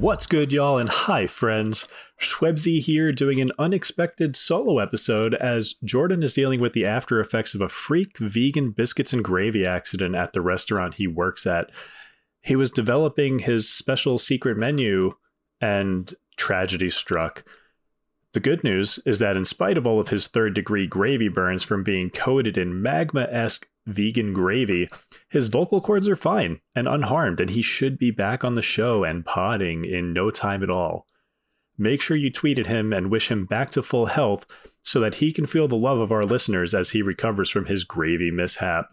What's good, y'all, and hi, friends. Shwebsi here doing an unexpected solo episode as Jordan is dealing with the after effects of a freak vegan biscuits and gravy accident at the restaurant he works at. He was developing his special secret menu and tragedy struck. The good news is that, in spite of all of his third degree gravy burns from being coated in magma esque vegan gravy, his vocal cords are fine and unharmed, and he should be back on the show and podding in no time at all. Make sure you tweet at him and wish him back to full health so that he can feel the love of our listeners as he recovers from his gravy mishap.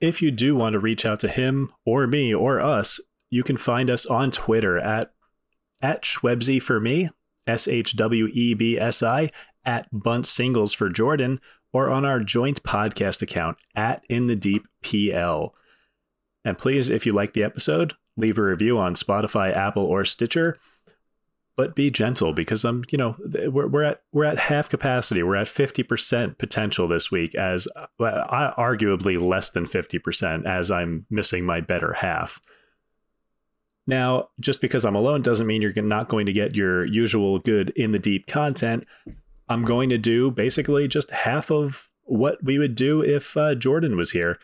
If you do want to reach out to him or me or us, you can find us on Twitter at at Shwebsi for me, S H W E B S I, at Bunt Singles for Jordan, or on our joint podcast account at In the Deep PL. And please, if you like the episode, leave a review on Spotify, Apple, or Stitcher. But be gentle because I'm, you know, we're, we're at we're at half capacity. We're at fifty percent potential this week, as well, arguably less than fifty percent, as I'm missing my better half. Now, just because I'm alone doesn't mean you're not going to get your usual good in the deep content. I'm going to do basically just half of what we would do if uh, Jordan was here.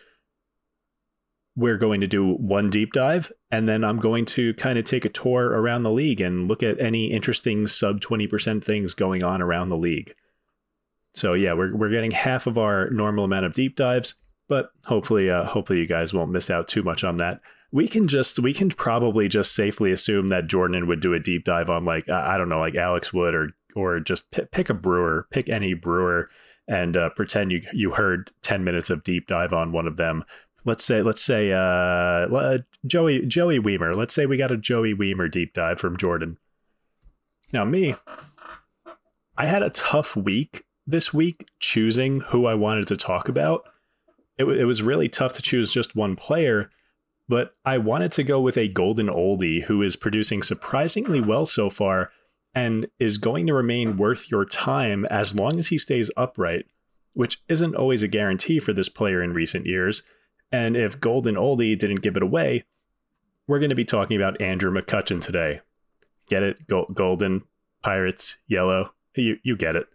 We're going to do one deep dive, and then I'm going to kind of take a tour around the league and look at any interesting sub 20% things going on around the league. So yeah, we're we're getting half of our normal amount of deep dives, but hopefully uh, hopefully you guys won't miss out too much on that. We can just we can probably just safely assume that Jordan would do a deep dive on like I don't know like Alex Wood or or just p- pick a brewer, pick any brewer, and uh, pretend you you heard ten minutes of deep dive on one of them. Let's say let's say uh, Joey Joey Wiemer. Let's say we got a Joey Wiemer deep dive from Jordan. Now me, I had a tough week this week choosing who I wanted to talk about. It, it was really tough to choose just one player but I wanted to go with a golden oldie who is producing surprisingly well so far and is going to remain worth your time as long as he stays upright, which isn't always a guarantee for this player in recent years. And if Golden Oldie didn't give it away, we're going to be talking about Andrew McCutchen today. Get it? golden, Pirates, yellow. You, you get it.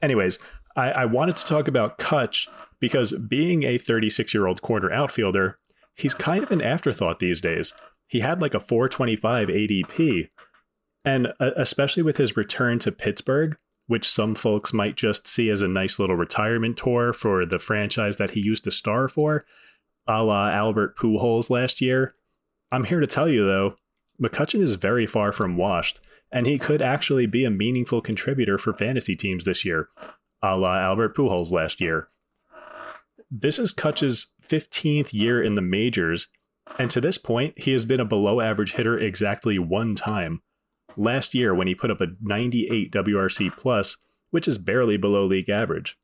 Anyways, I, I wanted to talk about Kutch because being a 36 year old corner outfielder, he's kind of an afterthought these days. He had like a 425 ADP, and uh, especially with his return to Pittsburgh, which some folks might just see as a nice little retirement tour for the franchise that he used to star for, a la Albert Pujols last year. I'm here to tell you, though, McCutchen is very far from washed, and he could actually be a meaningful contributor for fantasy teams this year, a la Albert Pujols last year. This is Kutch's 15th year in the majors, and to this point, he has been a below average hitter exactly one time last year when he put up a 98 WRC plus, which is barely below league average.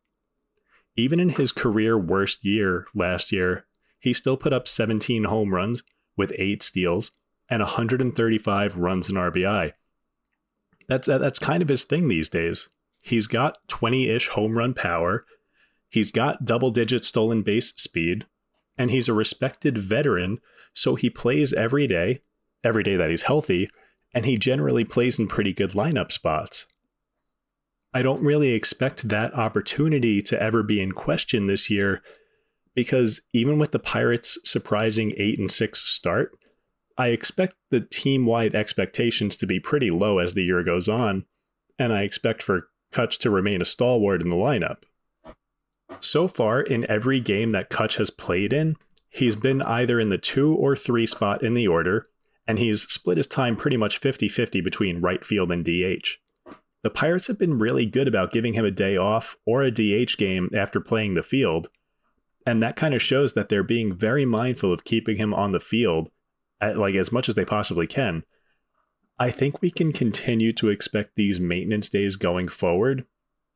Even in his career worst year last year, he still put up 17 home runs with 8 steals and 135 runs in RBI. That's that's kind of his thing these days. He's got 20-ish home run power. He's got double-digit stolen base speed, and he's a respected veteran, so he plays every day, every day that he's healthy, and he generally plays in pretty good lineup spots. I don't really expect that opportunity to ever be in question this year because even with the Pirates' surprising 8 and 6 start, I expect the team wide expectations to be pretty low as the year goes on, and I expect for Kutch to remain a stalwart in the lineup. So far, in every game that Kutch has played in, he's been either in the two or three spot in the order, and he's split his time pretty much 50 50 between right field and DH. The Pirates have been really good about giving him a day off or a DH game after playing the field, and that kind of shows that they're being very mindful of keeping him on the field at, like as much as they possibly can. I think we can continue to expect these maintenance days going forward.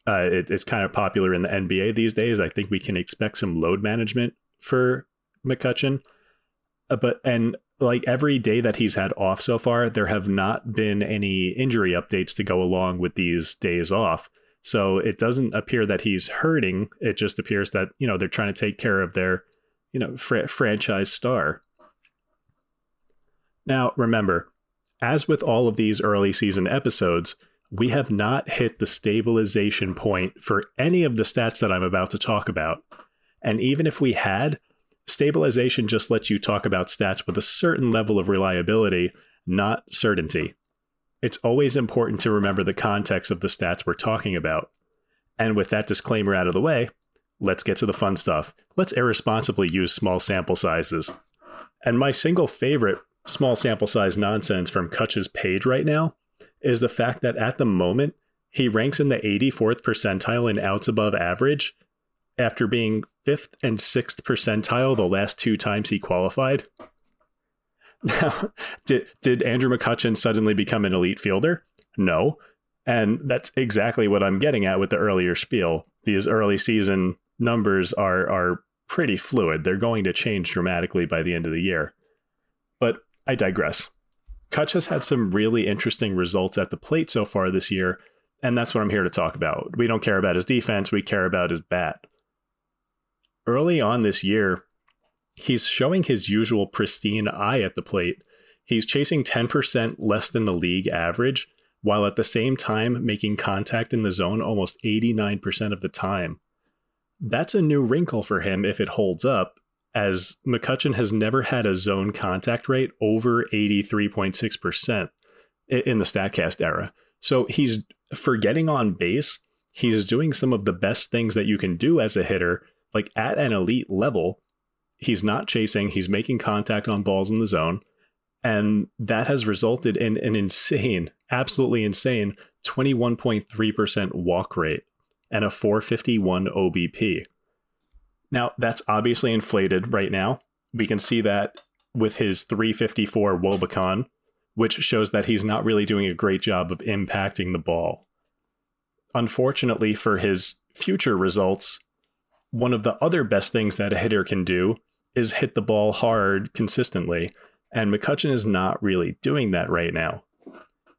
Uh, it, it's kind of popular in the NBA these days. I think we can expect some load management for McCutchen. Uh, but and like every day that he's had off so far, there have not been any injury updates to go along with these days off. So it doesn't appear that he's hurting. It just appears that, you know, they're trying to take care of their, you know, fr- franchise star. Now, remember, as with all of these early season episodes, we have not hit the stabilization point for any of the stats that I'm about to talk about. And even if we had, stabilization just lets you talk about stats with a certain level of reliability, not certainty. It's always important to remember the context of the stats we're talking about. And with that disclaimer out of the way, let's get to the fun stuff. Let's irresponsibly use small sample sizes. And my single favorite small sample size nonsense from Kutch's page right now is the fact that at the moment, he ranks in the 84th percentile in outs above average after being fifth and sixth percentile the last two times he qualified. Now, did did Andrew McCutchen suddenly become an elite fielder? No. And that's exactly what I'm getting at with the earlier spiel. These early season numbers are are pretty fluid. They're going to change dramatically by the end of the year. But I digress. Kutch has had some really interesting results at the plate so far this year, and that's what I'm here to talk about. We don't care about his defense, we care about his bat. Early on this year, he's showing his usual pristine eye at the plate. He's chasing 10% less than the league average, while at the same time making contact in the zone almost 89% of the time. That's a new wrinkle for him if it holds up, as McCutchen has never had a zone contact rate over 83.6% in the StatCast era. So he's for getting on base, he's doing some of the best things that you can do as a hitter, like at an elite level, he's not chasing, he's making contact on balls in the zone. And that has resulted in an insane, absolutely insane 21.3% walk rate and a 451 OBP. Now, that's obviously inflated right now. We can see that with his 354 wOBAcon, which shows that he's not really doing a great job of impacting the ball. Unfortunately for his future results, one of the other best things that a hitter can do is hit the ball hard consistently, and McCutchen is not really doing that right now.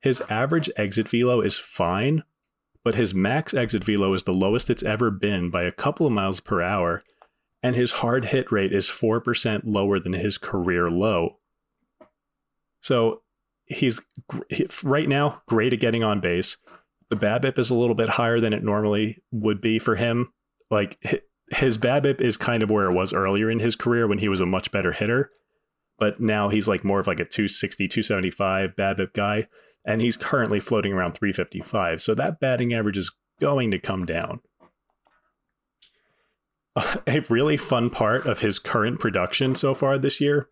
His average exit velo is fine, but his max exit velo is the lowest it's ever been by a couple of miles per hour, and his hard hit rate is 4% lower than his career low. So he's right now great at getting on base. The BABIP is a little bit higher than it normally would be for him. Like his BABIP is kind of where it was earlier in his career when he was a much better hitter. But now he's like more of like a 260, 275 BABIP guy. And he's currently floating around 355. So that batting average is going to come down. A really fun part of his current production so far this year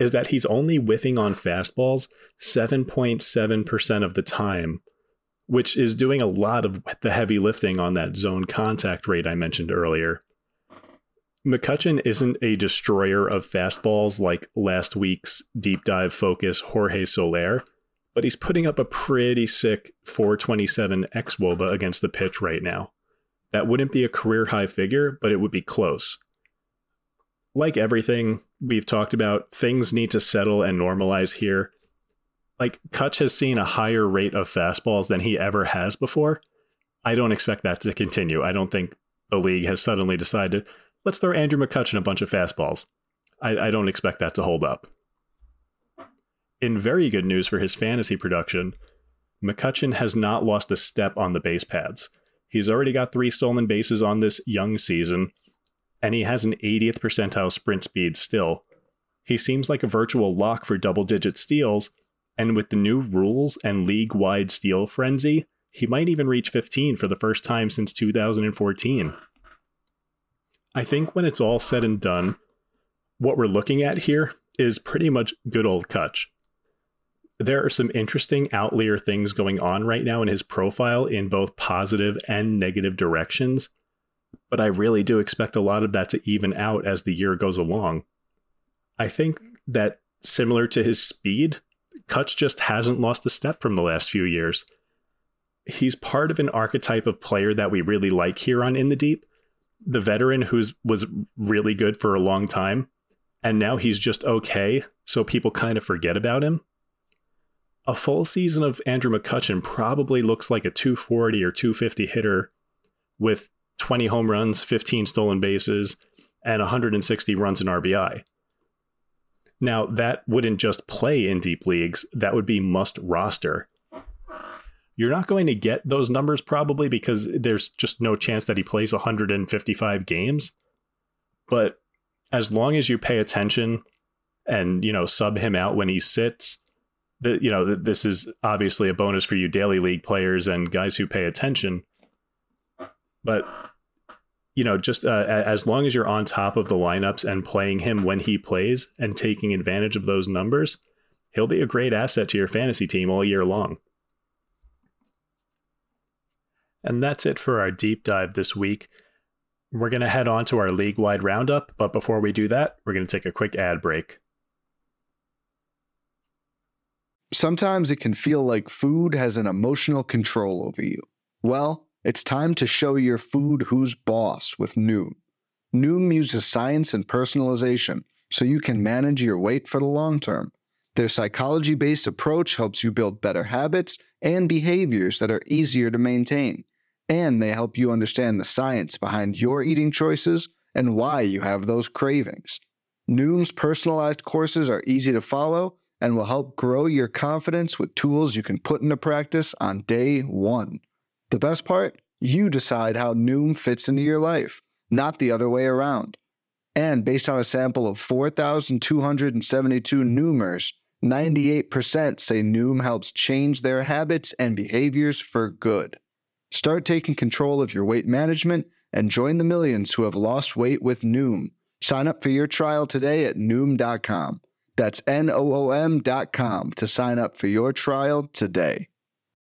is that he's only whiffing on fastballs 7.7% of the time which is doing a lot of the heavy lifting on that zone contact rate I mentioned earlier. McCutchen isn't a destroyer of fastballs like last week's deep dive focus Jorge Soler, but he's putting up a pretty sick 427 xwOBA against the pitch right now. That wouldn't be a career high figure, but it would be close. Like everything we've talked about, things need to settle and normalize here like Kutch has seen a higher rate of fastballs than he ever has before. I don't expect that to continue. I don't think the league has suddenly decided, let's throw Andrew McCutchen a bunch of fastballs. I, I don't expect that to hold up. In very good news for his fantasy production, McCutchen has not lost a step on the base pads. He's already got three stolen bases on this young season, and he has an 80th percentile sprint speed still. He seems like a virtual lock for double digit steals, and with the new rules and league wide steal frenzy, he might even reach 15 for the first time since 2014. I think when it's all said and done, what we're looking at here is pretty much good old Kutch. There are some interesting outlier things going on right now in his profile in both positive and negative directions, but I really do expect a lot of that to even out as the year goes along. I think that similar to his speed, Kutch just hasn't lost a step from the last few years. He's part of an archetype of player that we really like here on In the Deep. The veteran who's was really good for a long time, and now he's just okay, so people kind of forget about him. A full season of Andrew McCutchen probably looks like a 240 or 250 hitter with 20 home runs, 15 stolen bases, and 160 runs in RBI. Now, that wouldn't just play in deep leagues, that would be must roster. You're not going to get those numbers probably because there's just no chance that he plays 155 games. But as long as you pay attention and, you know, sub him out when he sits, that you know, this is obviously a bonus for you daily league players and guys who pay attention. But you know, just uh, as long as you're on top of the lineups and playing him when he plays and taking advantage of those numbers, he'll be a great asset to your fantasy team all year long. And that's it for our deep dive this week. We're going to head on to our league wide roundup, but before we do that, we're going to take a quick ad break. Sometimes it can feel like food has an emotional control over you. Well, it's time to show your food who's boss with Noom. Noom uses science and personalization so you can manage your weight for the long term. Their psychology based approach helps you build better habits and behaviors that are easier to maintain. And they help you understand the science behind your eating choices and why you have those cravings. Noom's personalized courses are easy to follow and will help grow your confidence with tools you can put into practice on day one. The best part? You decide how Noom fits into your life, not the other way around. And based on a sample of 4,272 Noomers, 98% say Noom helps change their habits and behaviors for good. Start taking control of your weight management and join the millions who have lost weight with Noom. Sign up for your trial today at Noom.com. That's N O O M.com to sign up for your trial today.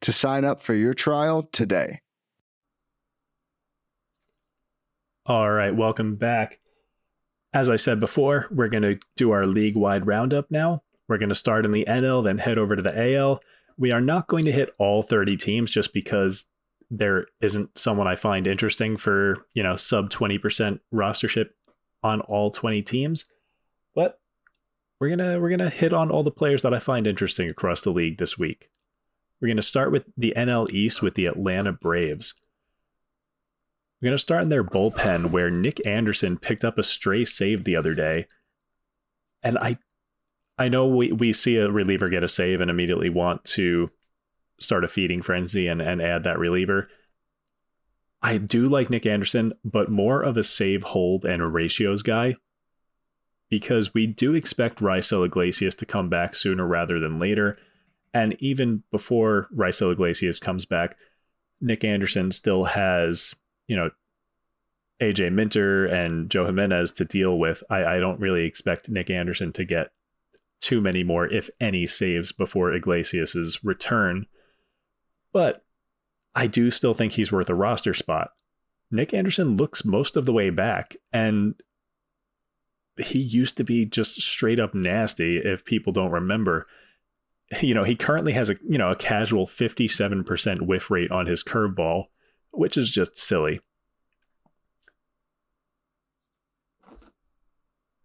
to sign up for your trial today. All right, welcome back. As I said before, we're going to do our league wide roundup now. We're going to start in the NL, then head over to the AL. We are not going to hit all 30 teams just because there isn't someone I find interesting for, you know, sub 20% rostership on all 20 teams. But we're going to we're going to hit on all the players that I find interesting across the league this week. We're going to start with the NL East with the Atlanta Braves. We're going to start in their bullpen where Nick Anderson picked up a stray save the other day. And I I know we, we see a reliever get a save and immediately want to start a feeding frenzy and, and add that reliever. I do like Nick Anderson, but more of a save hold and ratios guy because we do expect Raisel Iglesias to come back sooner rather than later. And even before Raisel Iglesias comes back, Nick Anderson still has, you know, AJ Minter and Joe Jimenez to deal with. I, I don't really expect Nick Anderson to get too many more, if any, saves before Iglesias's return. But I do still think he's worth a roster spot. Nick Anderson looks most of the way back, and he used to be just straight up nasty if people don't remember. You know, he currently has a, you know, a casual 57% whiff rate on his curveball, which is just silly.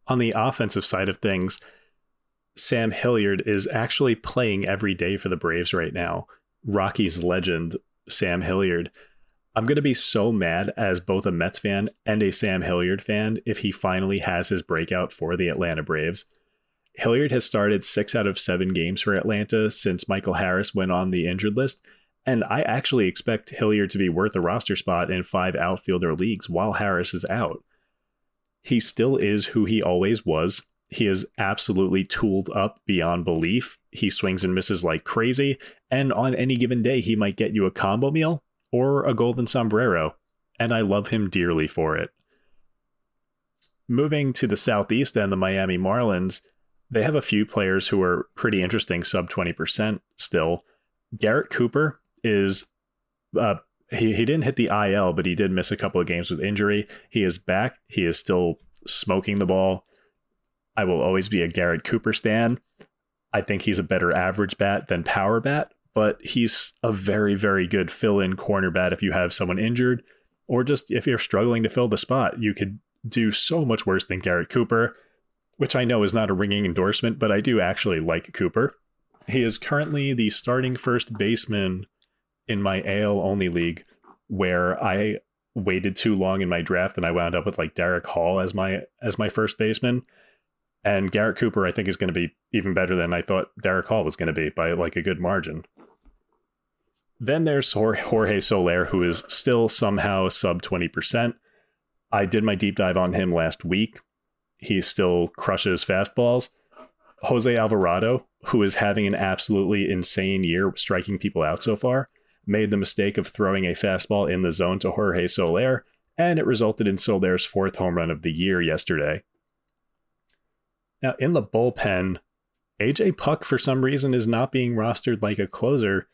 On the offensive side of things, Sam Hilliard is actually playing every day for the Braves right now. Rockies legend, Sam Hilliard. I'm going to be so mad as both a Mets fan and a Sam Hilliard fan if he finally has his breakout for the Atlanta Braves. Hilliard has started six out of seven games for Atlanta since Michael Harris went on the injured list, and I actually expect Hilliard to be worth a roster spot in five outfielder leagues while Harris is out. He still is who he always was he is absolutely tooled up beyond belief. He swings and misses like crazy, and on any given day, he might get you a combo meal or a golden sombrero, and I love him dearly for it. Moving to the southeast and the Miami Marlins, they have a few players who are pretty interesting, sub 20% still. Garrett Cooper is uh, he, he didn't hit the IL, but he did miss a couple of games with injury. He is back. He is still smoking the ball. I will always be a Garrett Cooper stan. I think he's a better average bat than power bat, but he's a very, very good fill in corner bat if you have someone injured, or just if you're struggling to fill the spot. You could do so much worse than Garrett Cooper, which I know is not a ringing endorsement, but I do actually like Cooper. He is currently the starting first baseman in my AL only league, where I waited too long in my draft and I wound up with like Darick Hall as my as my first baseman. And Garrett Cooper, I think, is going to be even better than I thought Darick Hall was going to be by like a good margin. Then there's Jorge Soler, who is still somehow sub 20%. I did my deep dive on him last week. He still crushes fastballs. Jose Alvarado, who is having an absolutely insane year striking people out so far, made the mistake of throwing a fastball in the zone to Jorge Soler, and it resulted in Soler's fourth home run of the year yesterday. Now, in the bullpen, AJ Puk, for some reason, is not being rostered like a closer,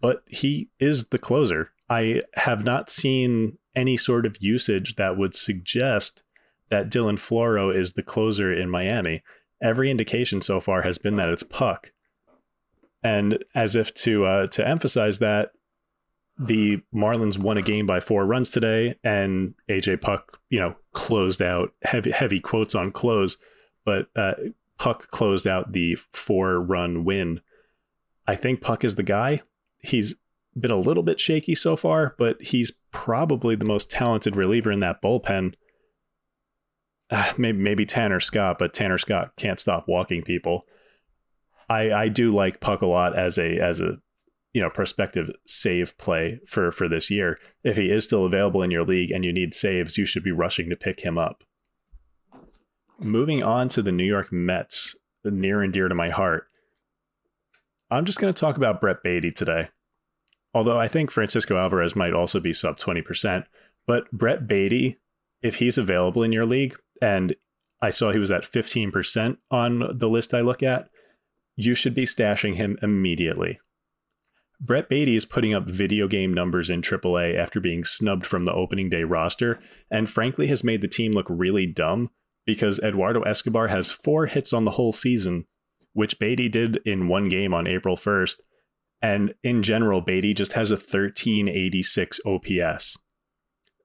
but he is the closer. I have not seen any sort of usage that would suggest that Dylan Floro is the closer in Miami. Every indication so far has been that it's Puk. And as if to uh, to emphasize that, the Marlins won a game by four runs today, and AJ Puk, you know, closed out heavy heavy quotes on close but uh, Puk closed out the four run win. I think Puk is the guy. He's been a little bit shaky so far, but he's probably the most talented reliever in that bullpen. Maybe maybe Tanner Scott, but Tanner Scott can't stop walking people. I I do like Puk a lot as a as a you know prospective save play for for this year. If he is still available in your league and you need saves, you should be rushing to pick him up. Moving on to the New York Mets, near and dear to my heart. I'm just going to talk about Brett Baty today. Although I think Francisco Alvarez might also be sub 20%. But Brett Baty, if he's available in your league, and I saw he was at 15% on the list I look at, you should be stashing him immediately. Brett Baty is putting up video game numbers in AAA after being snubbed from the opening day roster, and frankly has made the team look really dumb because Eduardo Escobar has four hits on the whole season, which Baty did in one game on April 1st. And in general, Baty just has a 1386 OPS.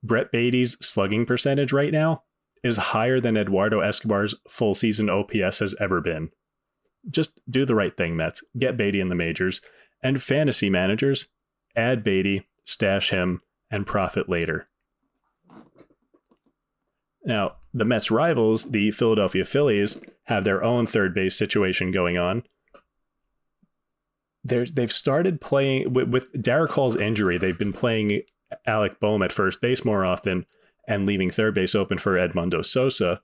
Brett Baty's slugging percentage right now is higher than Eduardo Escobar's full season OPS has ever been. Just do the right thing, Mets. Get Baty in the majors. And fantasy managers, add Baty, stash him, and profit later. Now, the Mets' rivals, the Philadelphia Phillies, have their own third base situation going on. they have started playing with, with Darick Hall's injury. They've been playing Alec Bohm at first base more often and leaving third base open for Edmundo Sosa.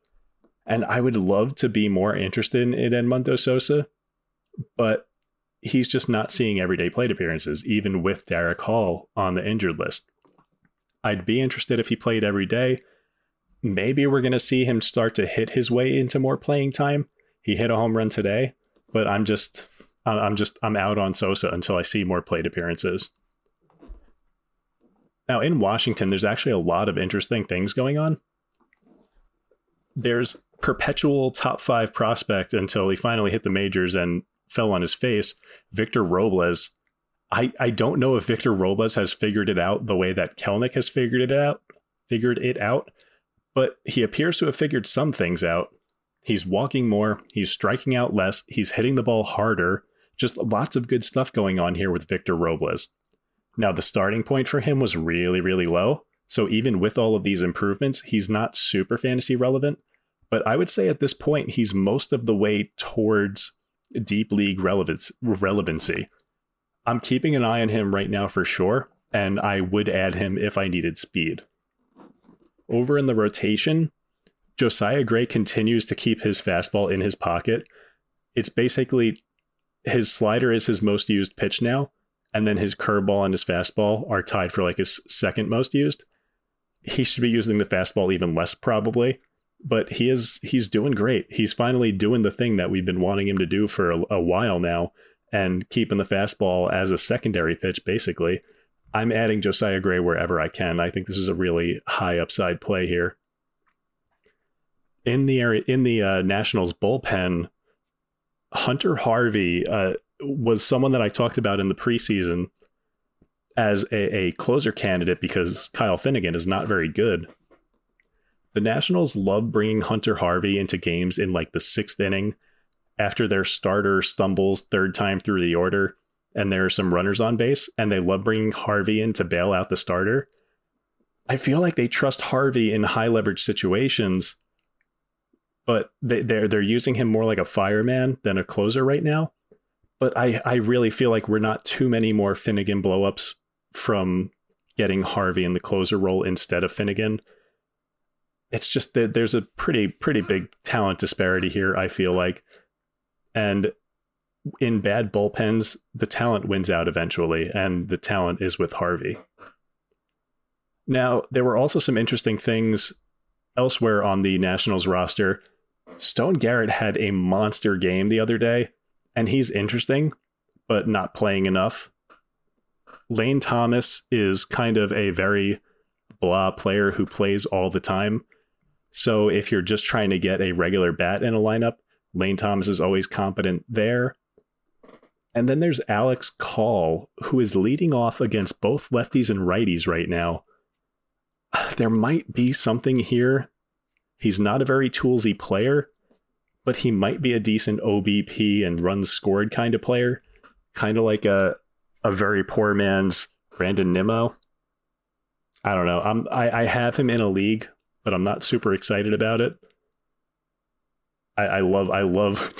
And I would love to be more interested in, Edmundo Sosa, but he's just not seeing everyday plate appearances, even with Darick Hall on the injured list. I'd be interested if he played every day maybe we're going to see him start to hit his way into more playing time. He hit a home run today, but I'm just I'm just I'm out on Sosa until I see more plate appearances. Now in Washington, there's actually a lot of interesting things going on. There's perpetual top five prospect until he finally hit the majors and fell on his face, Victor Robles. I, I don't know if Victor Robles has figured it out the way that Kelenic has figured it out, figured it out, but he appears to have figured some things out. He's walking more, he's striking out less, he's hitting the ball harder. Just lots of good stuff going on here with Victor Robles. Now, the starting point for him was really, really low. So even with all of these improvements, he's not super fantasy relevant. But I would say at this point, he's most of the way towards deep league relevance, relevancy. I'm keeping an eye on him right now for sure, and I would add him if I needed speed. Over in the rotation, Josiah Gray continues to keep his fastball in his pocket. It's basically his slider is his most used pitch now, and then his curveball and his fastball are tied for like his second most used. He should be using the fastball even less probably, but he is he's doing great. He's finally doing the thing that we've been wanting him to do for a, a while now and keeping the fastball as a secondary pitch basically. I'm adding Josiah Gray wherever I can. I think this is a really high upside play here. In the area in the uh, Nationals bullpen, Hunter Harvey uh, was someone that I talked about in the preseason as a, a closer candidate because Kyle Finnegan is not very good. The Nationals love bringing Hunter Harvey into games in like the sixth inning after their starter stumbles third time through the order and there are some runners on base and they love bringing Harvey in to bail out the starter. I feel like they trust Harvey in high leverage situations, but they, they're they're using him more like a fireman than a closer right now. But I, I really feel like we're not too many more Finnegan blowups from getting Harvey in the closer role instead of Finnegan it's just that there's a pretty pretty big talent disparity here. I feel like, and in bad bullpens, the talent wins out eventually, and the talent is with Harvey. Now, there were also some interesting things elsewhere on the Nationals roster. Stone Garrett had a monster game the other day, and he's interesting, but not playing enough. Lane Thomas is kind of a very blah player who plays all the time. So if you're just trying to get a regular bat in a lineup, Lane Thomas is always competent there. And then there's Alex Call, who is leading off against both lefties and righties right now. There might be something here. He's not a very toolsy player, but he might be a decent OBP and runs scored kind of player, kind of like a a very poor man's Brandon Nimmo. I don't know. I'm I, I have him in a league but I'm not super excited about it. I, I love I love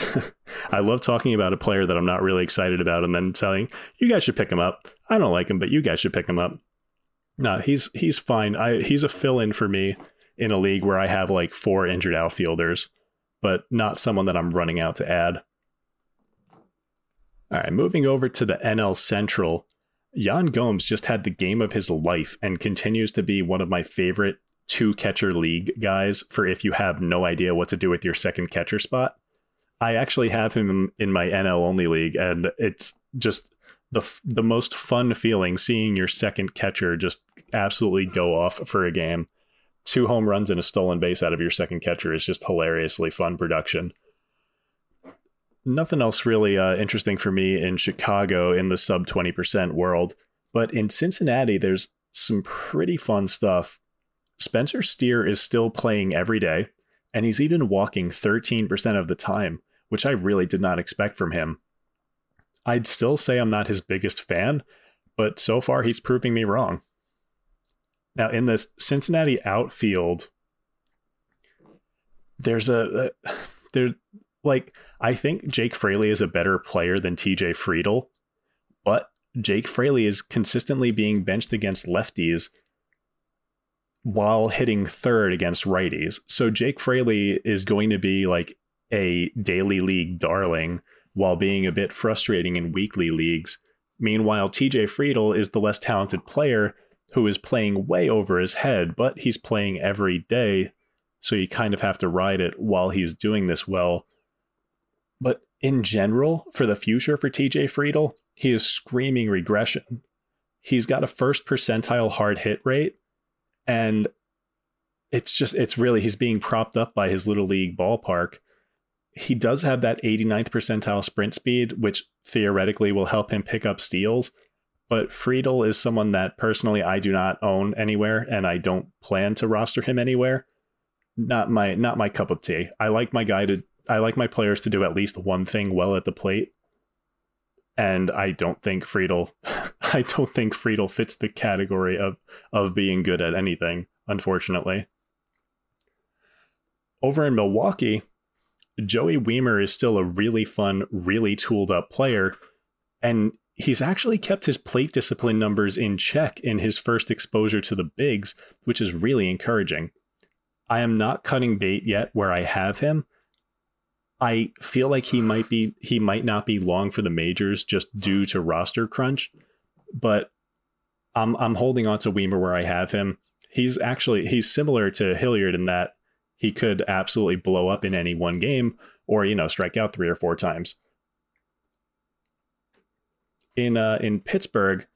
I love talking about a player that I'm not really excited about and then telling you guys should pick him up. I don't like him, but you guys should pick him up. No, he's he's fine. I he's a fill in for me in a league where I have like four injured outfielders, but not someone that I'm running out to add. All right, moving over to the NL Central. Yan Gomes just had the game of his life and continues to be one of my favorite two catcher league guys for if you have no idea what to do with your second catcher spot. I actually have him in my NL only league, and it's just the the most fun feeling seeing your second catcher just absolutely go off for a game. Two home runs and a stolen base out of your second catcher is just hilariously fun production. Nothing else really uh, interesting for me in Chicago in the sub 20% world, but in Cincinnati, there's some pretty fun stuff Spencer Steer is still playing every day, and he's even walking 13% of the time, which I really did not expect from him. I'd still say I'm not his biggest fan, but so far he's proving me wrong. Now, in the Cincinnati outfield, there's a, a there like I think Jake Fraley is a better player than TJ Friedl, but Jake Fraley is consistently being benched against lefties while hitting third against righties. So Jake Fraley is going to be like a daily league darling while being a bit frustrating in weekly leagues. Meanwhile, TJ Friedl is the less talented player who is playing way over his head, but he's playing every day. So you kind of have to ride it while he's doing this well. But in general, for the future for TJ Friedl, he is screaming regression. He's got a first percentile hard hit rate and it's just it's really he's being propped up by his little league ballpark. He does have that 89th percentile sprint speed, which theoretically will help him pick up steals. But Friedl is someone that personally I do not own anywhere, and I don't plan to roster him anywhere. Not my not my cup of tea. I like my guy to I like my players to do at least one thing well at the plate. And I don't think Friedl I don't think Friedl fits the category of of being good at anything, unfortunately. Over in Milwaukee, Joey Wiemer is still a really fun, really tooled up player. And he's actually kept his plate discipline numbers in check in his first exposure to the bigs, which is really encouraging. I am not cutting bait yet where I have him. I feel like he might be he might not be long for the majors just due to roster crunch, but I'm I'm holding on to Wiemer where I have him. He's actually he's similar to Hilliard in that he could absolutely blow up in any one game or, you know, strike out three or four times. In uh, in Pittsburgh,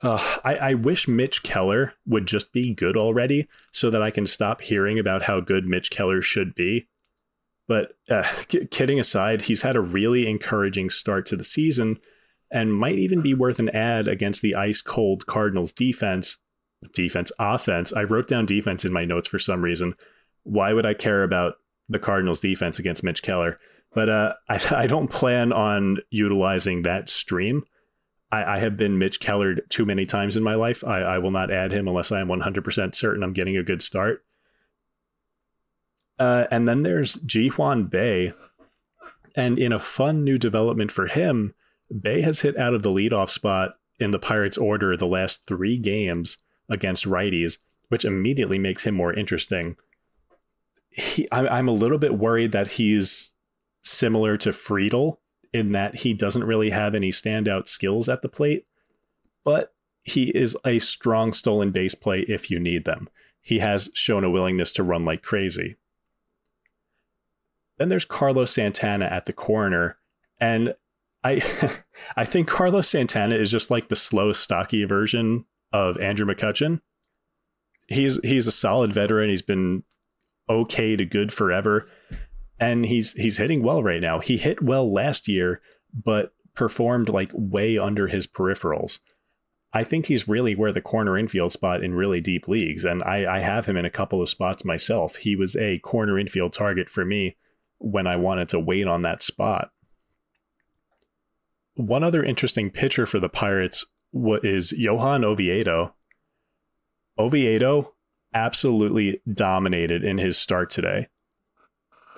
uh, I, I wish Mitch Keller would just be good already so that I can stop hearing about how good Mitch Keller should be. But uh, kidding aside, he's had a really encouraging start to the season and might even be worth an ad against the ice cold Cardinals defense. Defense, offense. I wrote down defense in my notes for some reason why would I care about the Cardinals defense against Mitch Keller? But uh, I, I, don't plan on utilizing that stream. I, I, have been Mitch Keller too many times in my life. I, I will not add him unless I am 100% certain I'm getting a good start. Uh, and then there's Ji-hwan Bae. And in a fun new development for him, Bae has hit out of the leadoff spot in the Pirates' order the last three games against righties, which immediately makes him more interesting he, I, am a little bit worried that he's similar to Friedl in that he doesn't really have any standout skills at the plate, but he is a strong stolen base play if you need them. He has shown a willingness to run like crazy. Then there's Carlos Santana at the corner, and I I think Carlos Santana is just like the slow, stocky version of Andrew McCutchen. He's he's a solid veteran. He's been okay to good forever. And he's he's hitting well right now. He hit well last year, but performed like way under his peripherals. I think he's really where the corner infield spot in really deep leagues, and I, I have him in a couple of spots myself. He was a corner infield target for me when I wanted to wait on that spot. One other interesting pitcher for the Pirates is Johan Oviedo. Oviedo absolutely dominated in his start today.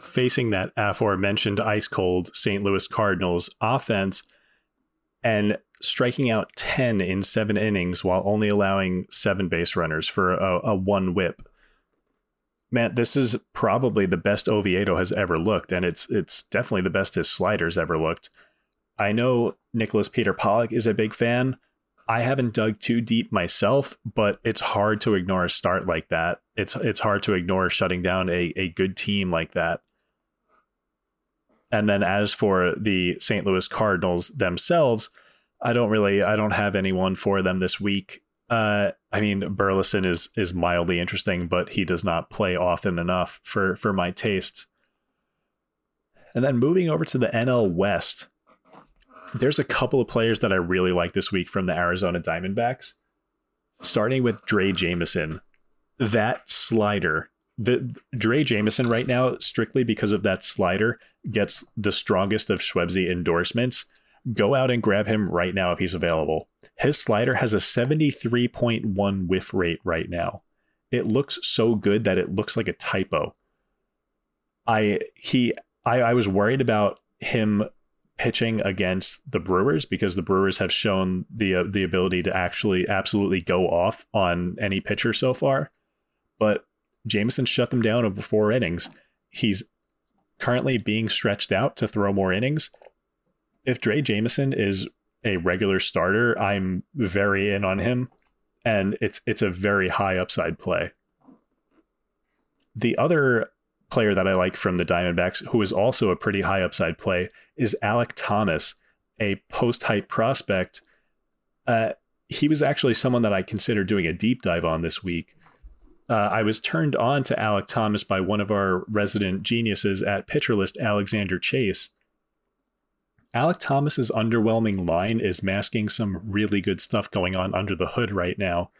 Facing that aforementioned ice cold St. Louis Cardinals offense and striking out 10 in seven innings while only allowing seven base runners for a, a one whip. Man, this is probably the best Oviedo has ever looked, and it's it's definitely the best his sliders ever looked. I know Nicholas Peter Pollack is a big fan. I haven't dug too deep myself, but it's hard to ignore a start like that. It's it's hard to ignore shutting down a, a good team like that. And then as for the St. Louis Cardinals themselves, I don't really I don't have anyone for them this week. Uh, I mean Burleson is is mildly interesting, but he does not play often enough for for my taste. And then moving over to the NL West, there's a couple of players that I really like this week from the Arizona Diamondbacks. Starting with Drey Jameson. That slider, the Drey Jameson right now, strictly because of that slider, gets the strongest of Shwebsi endorsements. Go out and grab him right now if he's available. His slider has a 73.1 whiff rate right now. It looks so good that it looks like a typo. I he I, I was worried about him pitching against the Brewers because the Brewers have shown the uh, the ability to actually absolutely go off on any pitcher so far. But Jameson shut them down over four innings. He's currently being stretched out to throw more innings. If Drey Jameson is a regular starter, I'm very in on him, and it's it's a very high upside play. The other player that I like from the Diamondbacks, who is also a pretty high upside play, is Alek Thomas, a post hype prospect. Uh, he was actually someone that I considered doing a deep dive on this week. Uh, I was turned on to Alek Thomas by one of our resident geniuses at Pitcherlist, Alexander Chase. Alek Thomas's underwhelming line is masking some really good stuff going on under the hood right now.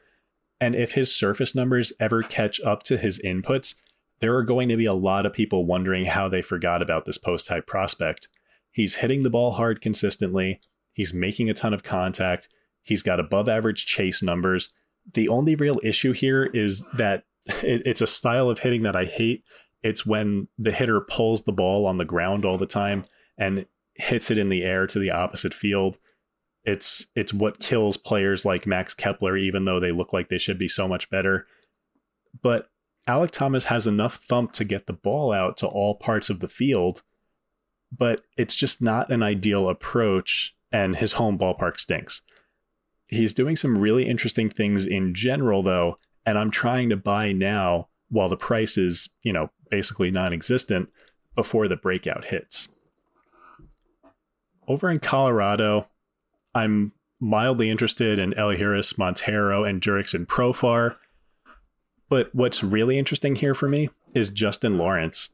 And if his surface numbers ever catch up to his inputs, there are going to be a lot of people wondering how they forgot about this post type prospect. He's hitting the ball hard consistently, he's making a ton of contact, he's got above average chase numbers. The only real issue here is that it, it's a style of hitting that I hate. It's when the hitter pulls the ball on the ground all the time and hits it in the air to the opposite field. It's it's what kills players like Max Kepler, even though they look like they should be so much better. But Alek Thomas has enough thump to get the ball out to all parts of the field, but it's just not an ideal approach, and his home ballpark stinks. He's doing some really interesting things in general, though, and I'm trying to buy now while the price is, you know, basically non existent before the breakout hits. Over in Colorado, I'm mildly interested in Elehuris, Montero, and Jurickson Profar. But what's really interesting here for me is Justin Lawrence.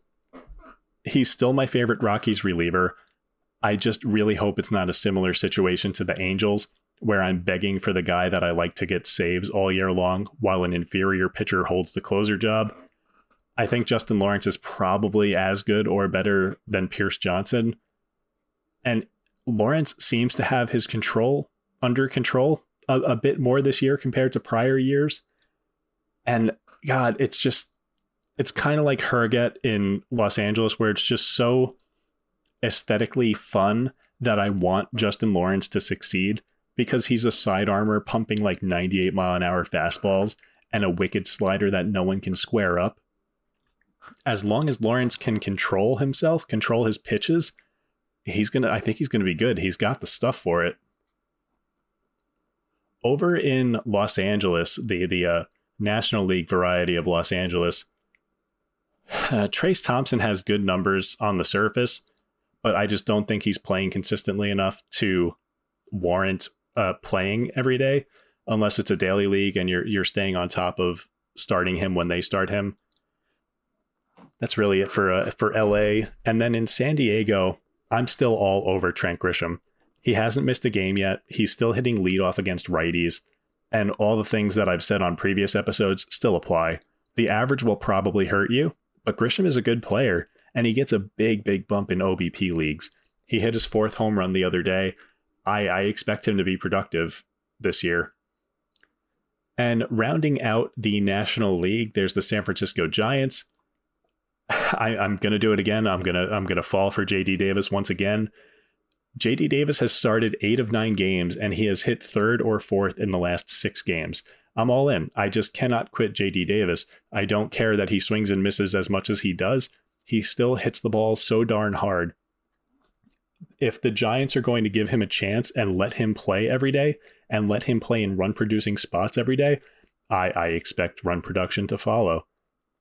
He's still my favorite Rockies reliever. I just really hope it's not a similar situation to the Angels, where I'm begging for the guy that I like to get saves all year long while an inferior pitcher holds the closer job. I think Justin Lawrence is probably as good or better than Pierce Johnson. And Lawrence seems to have his control under control a, a bit more this year compared to prior years. And God, it's just it's kind of like Herget in Los Angeles, where it's just so aesthetically fun that I want Justin Lawrence to succeed because he's a side armor pumping like 98 mile an hour fastballs and a wicked slider that no one can square up. As long as Lawrence can control himself, control his pitches, he's gonna I think he's gonna be good. He's got the stuff for it. Over in Los Angeles, the the uh, National League variety of Los Angeles, uh, Trayce Thompson has good numbers on the surface, but I just don't think he's playing consistently enough to warrant uh, playing every day, unless it's a daily league and you're you're staying on top of starting him when they start him. That's really it for uh, for LA, and then in San Diego, I'm still all over Trent Grisham. He hasn't missed a game yet. He's still hitting leadoff against righties. And all the things that I've said on previous episodes still apply. The average will probably hurt you, but Grisham is a good player, and he gets a big, big bump in OBP leagues. He hit his fourth home run the other day. I, I expect him to be productive this year. And rounding out the National League, there's the San Francisco Giants. I, am gonna do it again. I'm gonna I'm gonna fall for JD Davis once again. JD Davis has started eight of nine games and he has hit third or fourth in the last six games. I'm all in. I just cannot quit JD Davis. I don't care that he swings and misses as much as he does. He still hits the ball so darn hard. If the Giants are going to give him a chance and let him play every day and let him play in run producing spots every day, I, I expect run production to follow.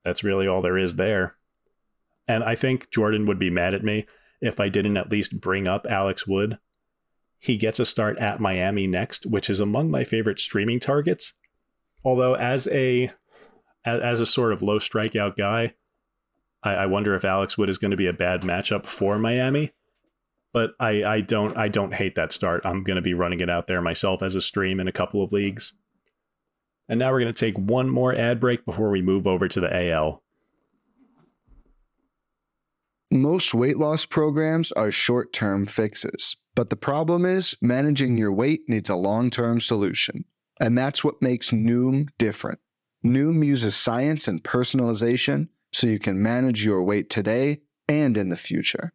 That's really all there is there. And I think Jordan would be mad at me if I didn't at least bring up Alex Wood. He gets a start at Miami next, which is among my favorite streaming targets. Although as a as a sort of low strikeout guy, I, I wonder if Alex Wood is going to be a bad matchup for Miami. But I, I don't I don't hate that start. I'm going to be running it out there myself as a stream in a couple of leagues. And now we're going to take one more ad break before we move over to the AL. Most weight loss programs are short term fixes, but the problem is managing your weight needs a long term solution. And that's what makes Noom different. Noom uses science and personalization so you can manage your weight today and in the future.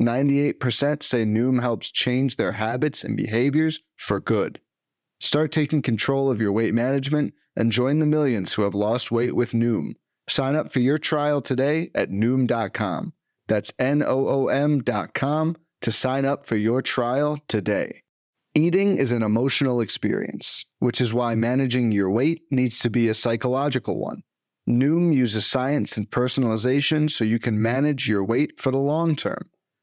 98% say Noom helps change their habits and behaviors for good. Start taking control of your weight management and join the millions who have lost weight with Noom. Sign up for your trial today at Noom.com. That's N O O M.com to sign up for your trial today. Eating is an emotional experience, which is why managing your weight needs to be a psychological one. Noom uses science and personalization so you can manage your weight for the long term.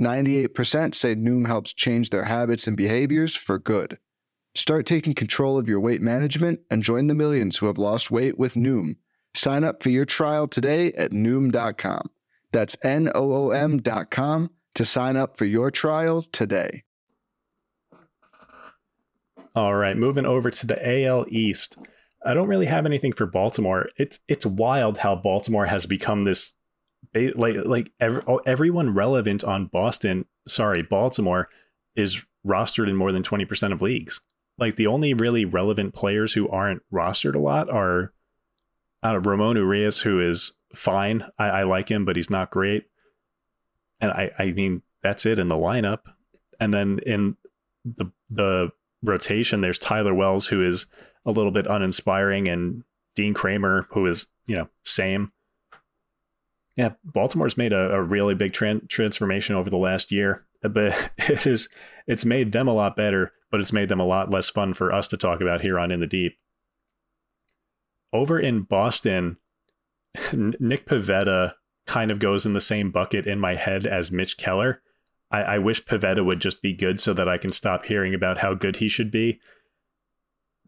98% say Noom helps change their habits and behaviors for good. Start taking control of your weight management and join the millions who have lost weight with Noom. Sign up for your trial today at Noom.com. That's N O O M.com to sign up for your trial today. All right, moving over to the AL East. I don't really have anything for Baltimore. It's it's wild how Baltimore has become this like like every, oh, everyone relevant on Boston, sorry, Baltimore is rostered in more than 20% of leagues. Like the only really relevant players who aren't rostered a lot are out of Ramon Urias, who is fine. I, I like him, but he's not great. And I, I mean, that's it in the lineup. And then in the the rotation, there's Tyler Wells, who is a little bit uninspiring, and Dean Kremer, who is, you know, same. Yeah, Baltimore's made a, a really big tran- transformation over the last year, but it is it's made them a lot better, but it's made them a lot less fun for us to talk about here on In the Deep. Over in Boston, Nick Pivetta kind of goes in the same bucket in my head as Mitch Keller. I, I wish Pivetta would just be good so that I can stop hearing about how good he should be.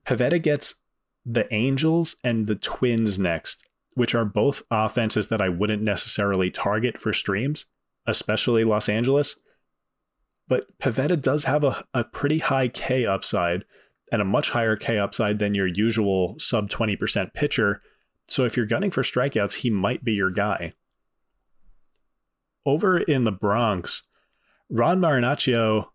Pivetta gets the Angels and the Twins next which are both offenses that I wouldn't necessarily target for streams, especially Los Angeles. But Pivetta does have a, a pretty high K upside and a much higher K upside than your usual sub 20% pitcher. So if you're gunning for strikeouts, he might be your guy. Over in the Bronx, Ron Marinaccio,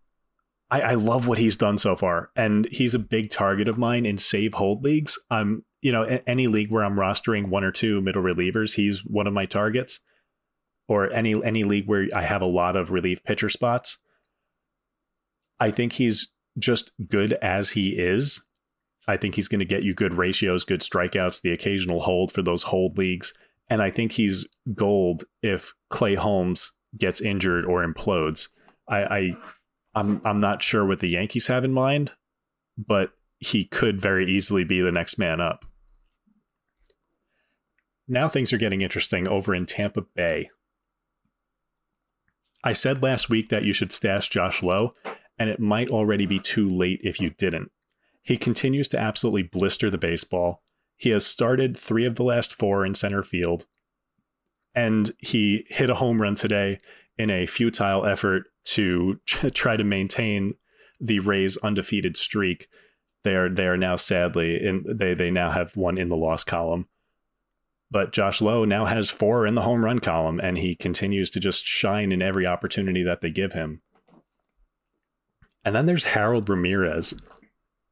I, I love what he's done so far. And he's a big target of mine in save hold leagues. I'm you know, any league where I'm rostering one or two middle relievers, he's one of my targets. Or any any league where I have a lot of relief pitcher spots. I think he's just good as he is. I think he's going to get you good ratios, good strikeouts, the occasional hold for those hold leagues. And I think he's gold if Clay Holmes gets injured or implodes. I, I I'm I'm not sure what the Yankees have in mind, but he could very easily be the next man up now things are getting interesting over in Tampa Bay. I said last week that you should stash Josh Lowe, and it might already be too late if you didn't. He continues to absolutely blister the baseball. He has started three of the last four in center field, and he hit a home run today in a futile effort to try to maintain the Rays' undefeated streak. They are they are now sadly in they they now have one in the loss column. But Josh Lowe now has four in the home run column, and he continues to just shine in every opportunity that they give him. And then there's Harold Ramirez.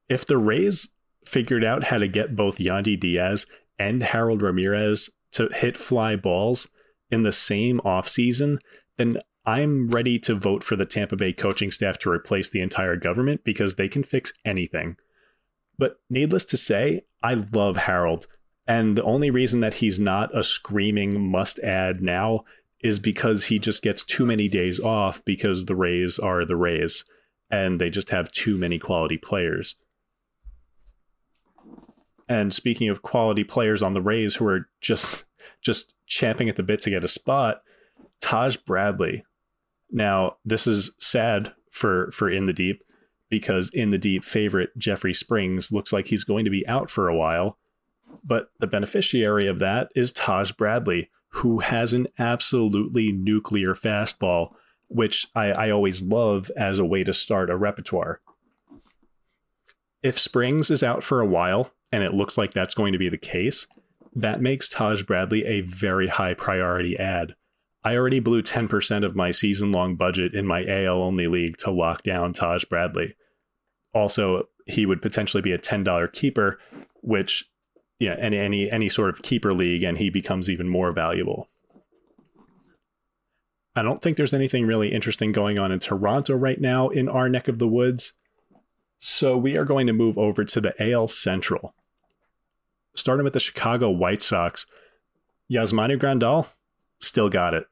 If the Rays figured out how to get both Yandy Diaz and Harold Ramirez to hit fly balls in the same offseason, then I'm ready to vote for the Tampa Bay coaching staff to replace the entire government because they can fix anything. But needless to say, I love Harold. And the only reason that he's not a screaming must add now is because he just gets too many days off because the Rays are the Rays and they just have too many quality players. And speaking of quality players on the Rays who are just just champing at the bit to get a spot, Taj Bradley. Now, this is sad for for In the Deep because In the Deep favorite Jeffrey Springs looks like he's going to be out for a while but the beneficiary of that is Taj Bradley, who has an absolutely nuclear fastball, which I, I always love as a way to start a repertoire. If Springs is out for a while, and it looks like that's going to be the case, that makes Taj Bradley a very high priority ad. I already blew 10% of my season long budget in my AL only league to lock down Taj Bradley. Also, he would potentially be a $10 keeper, which know, any any any sort of keeper league and he becomes even more valuable. I don't think there's anything really interesting going on in Toronto right now in our neck of the woods. So we are going to move over to the AL Central. Starting with the Chicago White Sox, Yasmani Grandal still got it.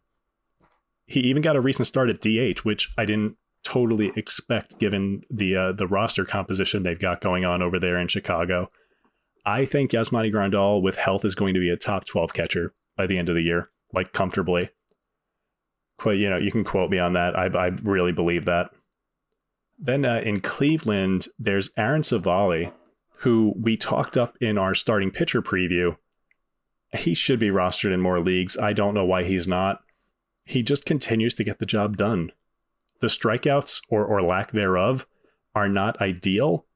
He even got a recent start at DH, which I didn't totally expect given the uh, the roster composition they've got going on over there in Chicago. I think Yasmani Grandal with health is going to be a top 12 catcher by the end of the year, like comfortably. Quite, you know, you can quote me on that. I, I really believe that. Then uh, in Cleveland, there's Aaron Civale, who we talked up in our starting pitcher preview. He should be rostered in more leagues. I don't know why he's not. He just continues to get the job done. The strikeouts or, or lack thereof are not ideal,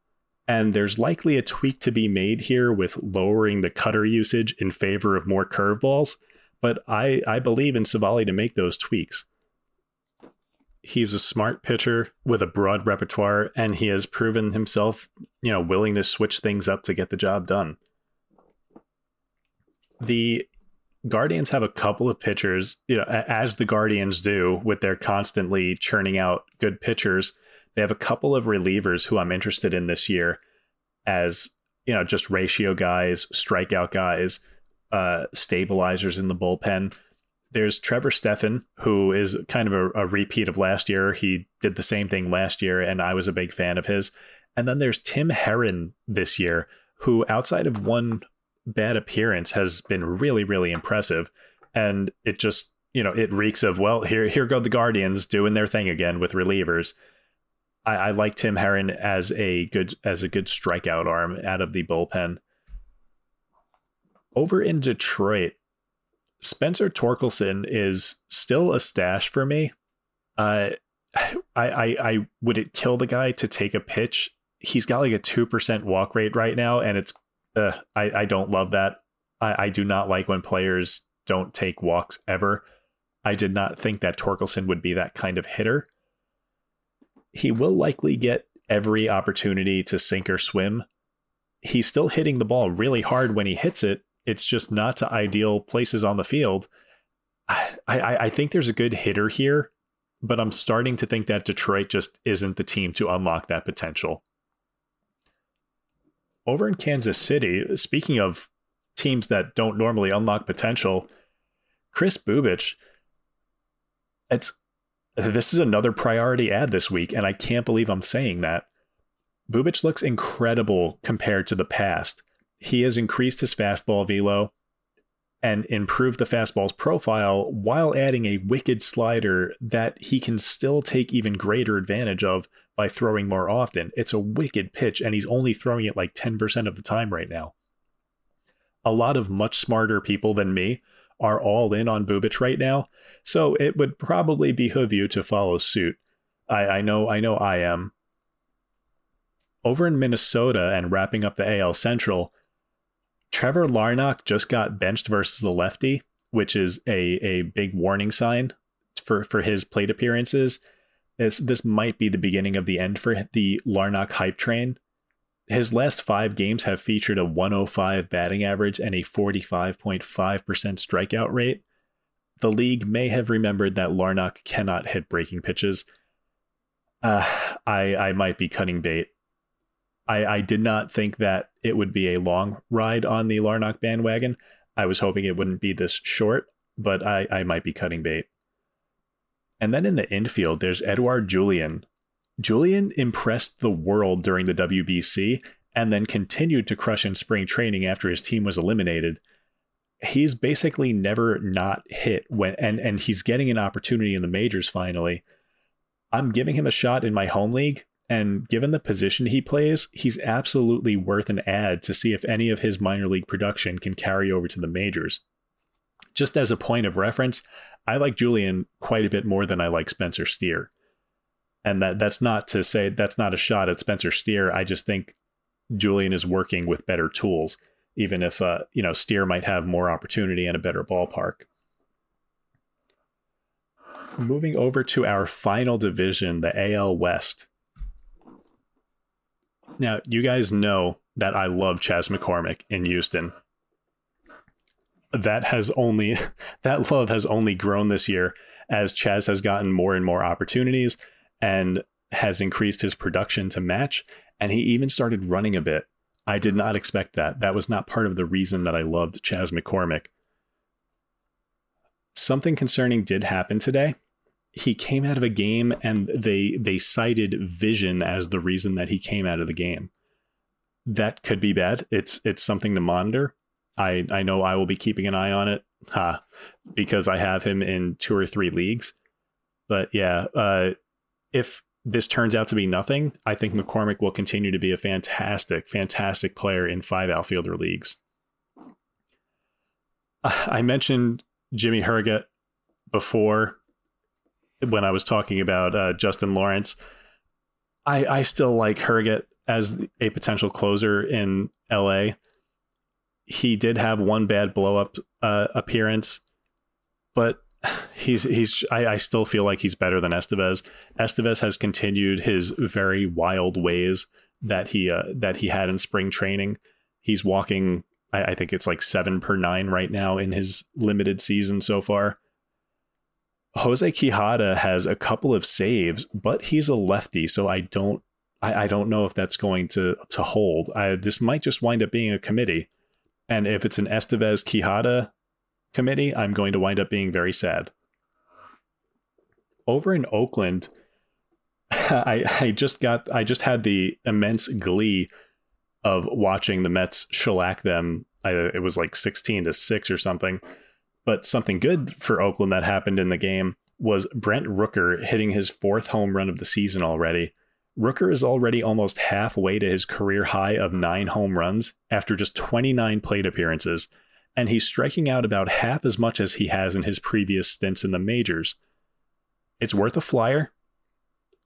and there's likely a tweak to be made here with lowering the cutter usage in favor of more curveballs. But I, I believe in Civale to make those tweaks. He's a smart pitcher with a broad repertoire, and he has proven himself, you know, willing to switch things up to get the job done. The Guardians have a couple of pitchers, you know, as the Guardians do with their constantly churning out good pitchers. They have a couple of relievers who I'm interested in this year as, you know, just ratio guys, strikeout guys, uh, stabilizers in the bullpen. There's Trevor Stephan, who is kind of a, a repeat of last year. He did the same thing last year, and I was a big fan of his. And then there's Tim Herrin this year, who outside of one bad appearance has been really, really impressive. And it just, you know, it reeks of, well, here here go the Guardians doing their thing again with relievers. I, I like Tim Herrin as a good as a good strikeout arm out of the bullpen. Over in Detroit, Spencer Torkelson is still a stash for me. Uh, I, I, I would it kill the guy to take a pitch? He's got like a two percent walk rate right now, and it's uh, I I don't love that. I, I do not like when players don't take walks ever. I did not think that Torkelson would be that kind of hitter he will likely get every opportunity to sink or swim. He's still hitting the ball really hard when he hits it. It's just not to ideal places on the field. I, I, I think there's a good hitter here, but I'm starting to think that Detroit just isn't the team to unlock that potential. Over in Kansas City, speaking of teams that don't normally unlock potential, Kris Bubic, it's this is another priority ad this week, and I can't believe I'm saying that. Bubic looks incredible compared to the past. He has increased his fastball velo and improved the fastball's profile while adding a wicked slider that he can still take even greater advantage of by throwing more often. It's a wicked pitch, and he's only throwing it like 10% of the time right now. A lot of much smarter people than me are all in on Bubic right now, so it would probably behoove you to follow suit. I, I know I know I am. Over in Minnesota and wrapping up the AL Central, Trevor Larnach just got benched versus the lefty, which is a, a big warning sign for, for his plate appearances. This, this might be the beginning of the end for the Larnach hype train his last five games have featured a 105 batting average and a 45.5% strikeout rate. The league may have remembered that Larnach cannot hit breaking pitches. Uh, I I might be cutting bait. I, I did not think that it would be a long ride on the Larnach bandwagon. I was hoping it wouldn't be this short, but I, I might be cutting bait. And then in the infield, there's Edouard Julien, Julien impressed the world during the WBC and then continued to crush in spring training after his team was eliminated. He's basically never not hit when and and he's getting an opportunity in the majors finally. I'm giving him a shot in my home league and given the position he plays, he's absolutely worth an ad to see if any of his minor league production can carry over to the majors. Just as a point of reference, I like Julien quite a bit more than I like Spencer Steer and that that's not to say that's not a shot at Spencer Steer. I just think Julien is working with better tools, even if uh, you know Steer might have more opportunity and a better ballpark. Moving over to our final division, the AL West. Now, you guys know that I love Chas McCormick in Houston. That has only that love has only grown this year as Chas has gotten more and more opportunities and has increased his production to match and he even started running a bit. I did not expect that. That was not part of the reason that I loved Chas McCormick. Something concerning did happen today. He came out of a game and they they cited vision as the reason that he came out of the game. That could be bad. It's it's something to monitor. I I know I will be keeping an eye on it. Ha, because I have him in two or three leagues. But yeah, uh, if this turns out to be nothing, I think McCormick will continue to be a fantastic, fantastic player in five outfielder leagues. I mentioned Jimmy Herget before when I was talking about uh, Justin Lawrence. I, I still like Herget as a potential closer in LA. He did have one bad blow up uh, appearance, but he's he's I, I, still feel like he's better than Estevez. Estevez has continued his very wild ways that he uh, that he had in spring training. He's walking. I, I think it's like seven per nine right now in his limited season so far. Jose Quijada has a couple of saves, but he's a lefty, so I don't I, I don't know if that's going to to hold. I, this might just wind up being a committee. And if it's an Estevez Quijada committee, I'm going to wind up being very sad. Over in Oakland, I, I just got I just had the immense glee of watching the Mets shellac them. I, it was like 16 to 6 or something. But something good for Oakland that happened in the game was Brent Rooker hitting his fourth home run of the season already. Rooker is already almost halfway to his career high of nine home runs after just 29 plate appearances, and he's striking out about half as much as he has in his previous stints in the majors. It's worth a flyer.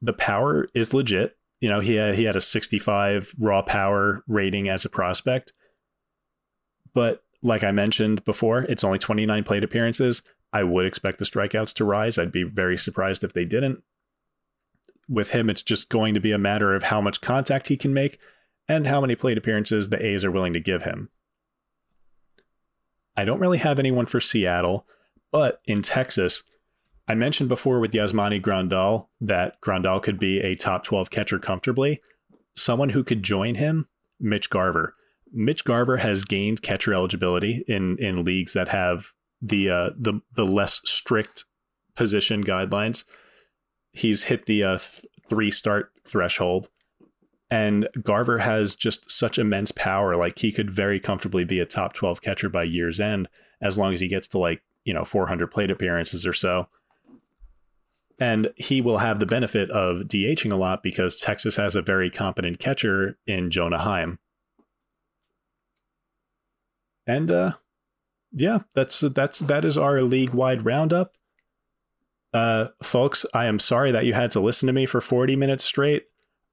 The power is legit. You know, he had, he had a 65 raw power rating as a prospect. But like I mentioned before, it's only 29 plate appearances. I would expect the strikeouts to rise. I'd be very surprised if they didn't. With him, it's just going to be a matter of how much contact he can make and how many plate appearances the A's are willing to give him. I don't really have anyone for Seattle, but in Texas, I mentioned before with Yasmani Grandal that Grandal could be a top 12 catcher comfortably. Someone who could join him, Mitch Garver. Mitch Garver has gained catcher eligibility in in leagues that have the uh, the the less strict position guidelines. He's hit the uh, th- three start threshold, and Garver has just such immense power. Like he could very comfortably be a top 12 catcher by year's end as long as he gets to like, you know, 400 plate appearances or so. And he will have the benefit of DHing a lot because Texas has a very competent catcher in Jonah Heim. And uh yeah, that's that's that is our league-wide roundup. Uh folks, I am sorry that you had to listen to me for 40 minutes straight.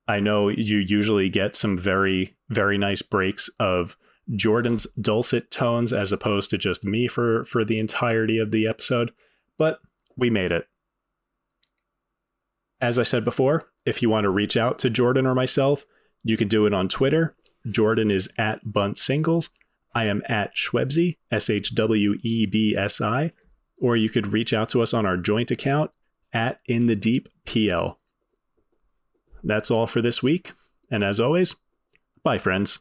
I know you usually get some very, very nice breaks of Jordan's dulcet tones as opposed to just me for, for the entirety of the episode, but we made it. As I said before, if you want to reach out to Jordan or myself, you can do it on Twitter. Jordan is at Bunt Singles. I am at Shwebsi, S H W E B S I. Or you could reach out to us on our joint account at In the Deep PL that's all for this week. And as always, bye, friends.